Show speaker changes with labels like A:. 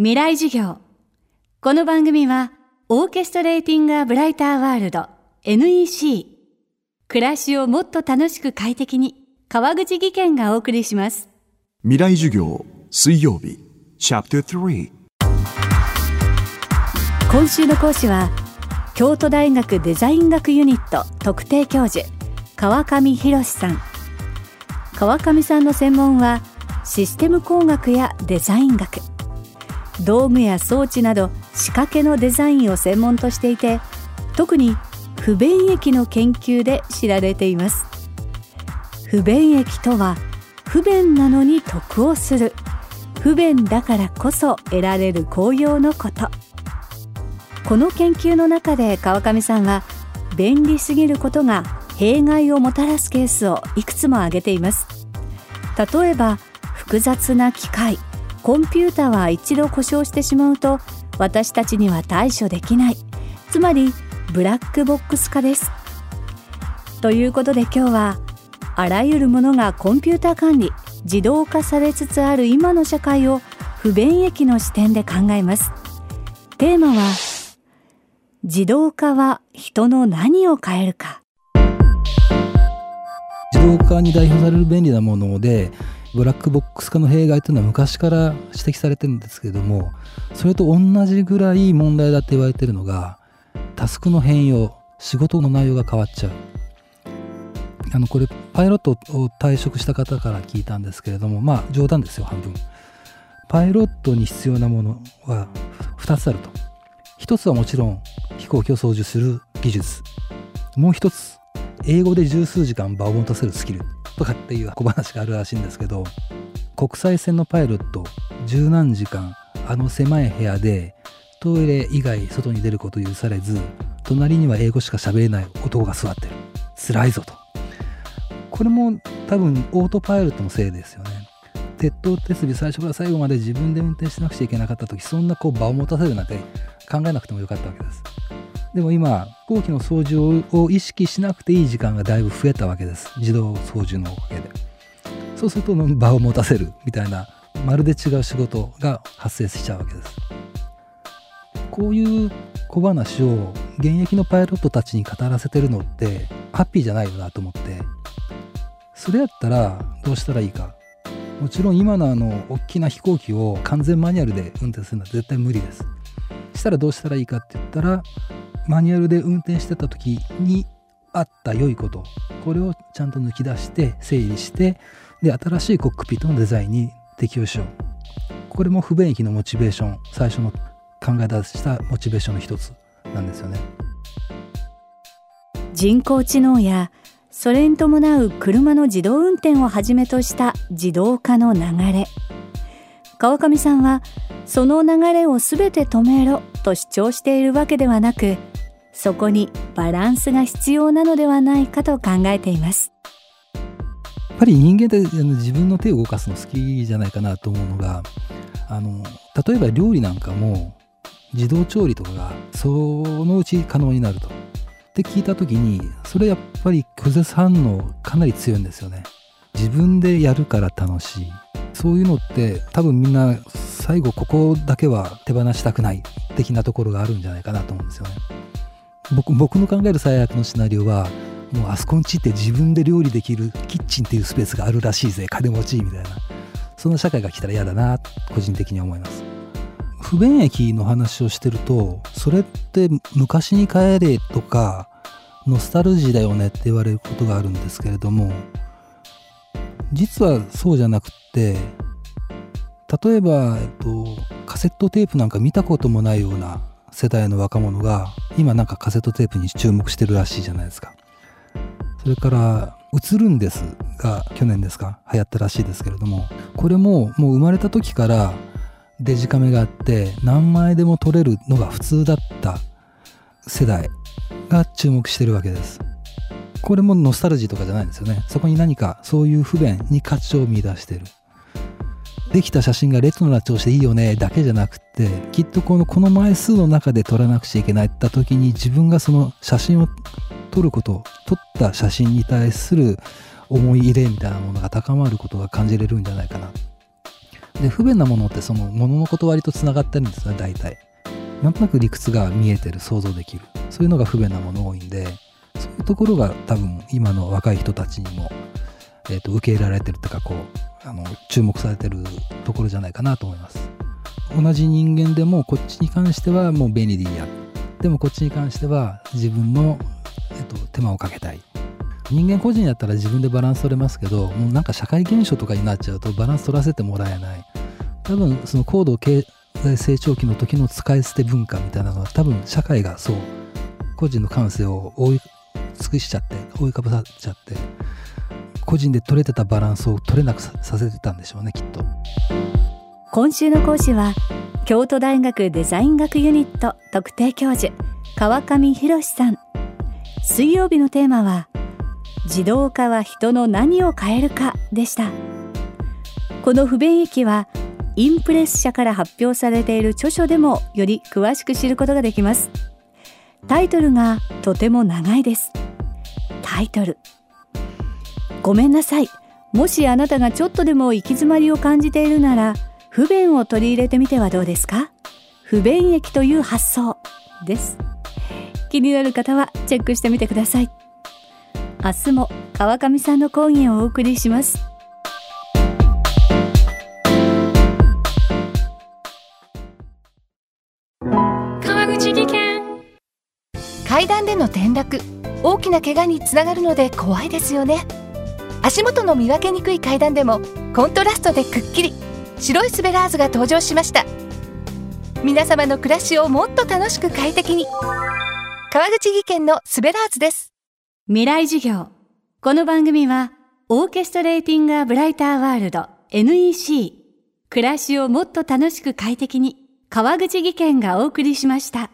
A: 未来授業。この番組はオーケストレーティング・ア・ブライター・ワールド NEC 暮らしをもっと楽しく快適に川口義賢がお送りします。
B: 未来授業水曜日。チャプター3
A: 今週の講師は京都大学デザイン学ユニット特定教授川上博さん。川上さんの専門はシステム工学やデザイン学道具や装置など仕掛けのデザインを専門としていて特に不便益の研究で知られています。不便益とは不便なのに得をする。不便だからこそ得られる効用のこと。この研究の中で川上さんは便利すぎることが弊害をもたらすケースをいくつも挙げています。例えば複雑な機械。コンピュータは一度故障してしまうと私たちには対処できない。つまりブラックボックス化です。ということで今日はあらゆるものがコンピュータ管理自動化されつつある今の社会を不便益の視点で考えます。テーマは自動化は人の何を変えるか。
C: 自動化に代表される便利なものでブラックボックス化の弊害というのは昔から指摘されてるんですけれどもそれと同じぐらい問題だって言われてるのがタスクの変容仕事の内容が変わっちゃう。あのこれパイロットを退職した方から聞いたんですけれどもまあ冗談ですよ半分。パイロットに必要なものは2つあると。1つはもちろん飛行機を操縦する技術。もう1つ英語で十数時間場を持たせるスキル。とかっていう小話があるらしいんですけど国際線のパイロット十何時間あの狭い部屋でトイレ以外外に出ること許されず隣には英語しか喋れない男が座ってる。辛いぞと。これも多分オートパイロットのせいですよね。鉄塔鉄尾最初から最後まで自分で運転しなくちゃいけなかった時そんなこう場を持たせるなんて考えなくてもよかったわけです。でも今飛行機の操縦を意識しなくていい時間がだいぶ増えたわけです。自動操縦のおかげで。そうすると場を持たせるみたいなまるで違う仕事が発生しちゃうわけです。こういう小話を現役のパイロットたちに語らせてるのってハッピーじゃないよなと思って。それやったらどうしたらいいか。もちろん今のあの大きな飛行機を完全マニュアルで運転するのは絶対無理です。したらどうしたらいいかって言ったらマニュアルで運転してた時にあった良いこと。これをちゃんと抜き出して整理してで新しいコックピットのデザインに適用しよう。これも不便益のモチベーション。最初の考え出したモチベーションの一つなんですよね。
A: 人工知能やそれに伴う車の自動運転をはじめとした自動化の流れ。川上さんはその流れを全て止めろと主張しているわけではなくそこにバランスが必要なのではないかと考えています。
C: やっぱり人間って自分の手を動かすの好きじゃないかなと思うのがあの例えば料理なんかも自動調理とかがそのうち可能になると。って聞いた時にそれやっぱり拒絶反応かなり強いんですよね。自分でやるから楽しい。そういうのって多分みんな最後ここだけは手放したくない的なところがあるんじゃないかなと思うんですよね。僕僕の考える最悪のシナリオはもうあそこんちって自分で料理できるキッチンっていうスペースがあるらしいぜ金持ちみたいな。そんな社会が来たら嫌だな個人的に思います。不便益の話をしてるとそれって昔に帰れとかノスタルジーだよねって言われることがあるんですけれども実はそうじゃなくって例えば、えっと、カセットテープなんか見たこともないような世代の若者が今なんかカセットテープに注目してるらしいじゃないですか。それから「映るんです」が去年ですか流行ったらしいですけれどもこれももう生まれた時からデジカメがあって何枚でも撮れるのが普通だった世代が注目してるわけです。これもノスタルジーとかじゃないんですよね。そこに何かそういう不便に価値を見出してる。できた写真がレトロな調子でいいよねだけじゃなくてきっとこのこの枚数の中で撮らなくちゃいけないって時に自分がその写真を撮ること撮った写真に対する思い入れみたいなものが高まることが感じれるんじゃないかな。で不便なものってそのものの断りとつながってるんですね大体。なんとなく理屈が見えてる想像できる。そういうのが不便なもの多いんでそういうところが多分今の若い人たちにも、えー、と受け入れられてるっていうかこうあの注目されてるところじゃないかなと思います。同じ人間でもこっちに関してはもう便利でいいやでもこっちに関しては自分の、えっと、手間をかけたい。人間個人やったら自分でバランス取れますけどもうなんか社会現象とかになっちゃうとバランス取らせてもらえない。多分その高度経済成長期の時の使い捨て文化みたいなのは多分社会がそう個人の感性を覆い尽くしちゃって覆いかぶさっちゃって個人で取れてたバランスを取れなくさせてたんでしょうねきっと。
A: 今週の講師は京都大学デザイン学ユニット特定教授川上博さん。水曜日のテーマは自動化は人の何を変えるかでした。この不便益はインプレス社から発表されている著書でもより詳しく知ることができます。タイトルがとても長いです。タイトル。ごめんなさい。もしあなたがちょっとでも行き詰まりを感じているなら不便を取り入れてみてはどうですか？不便益という発想です。気になる方はチェックしてみてください。明日も川上さんの講義をお送りします。
D: 川口技研。階段での転落大きな怪我につながるので怖いですよね足元の見分けにくい階段でもコントラストでくっきり白いスベラーズが登場しました。皆様の暮らしをもっと楽しく快適に。川口技研のスベラーズです。
A: 未来授業。この番組はオーケストレーティングアブライターワールド NEC 暮らしをもっと楽しく快適に川口技研がお送りしました。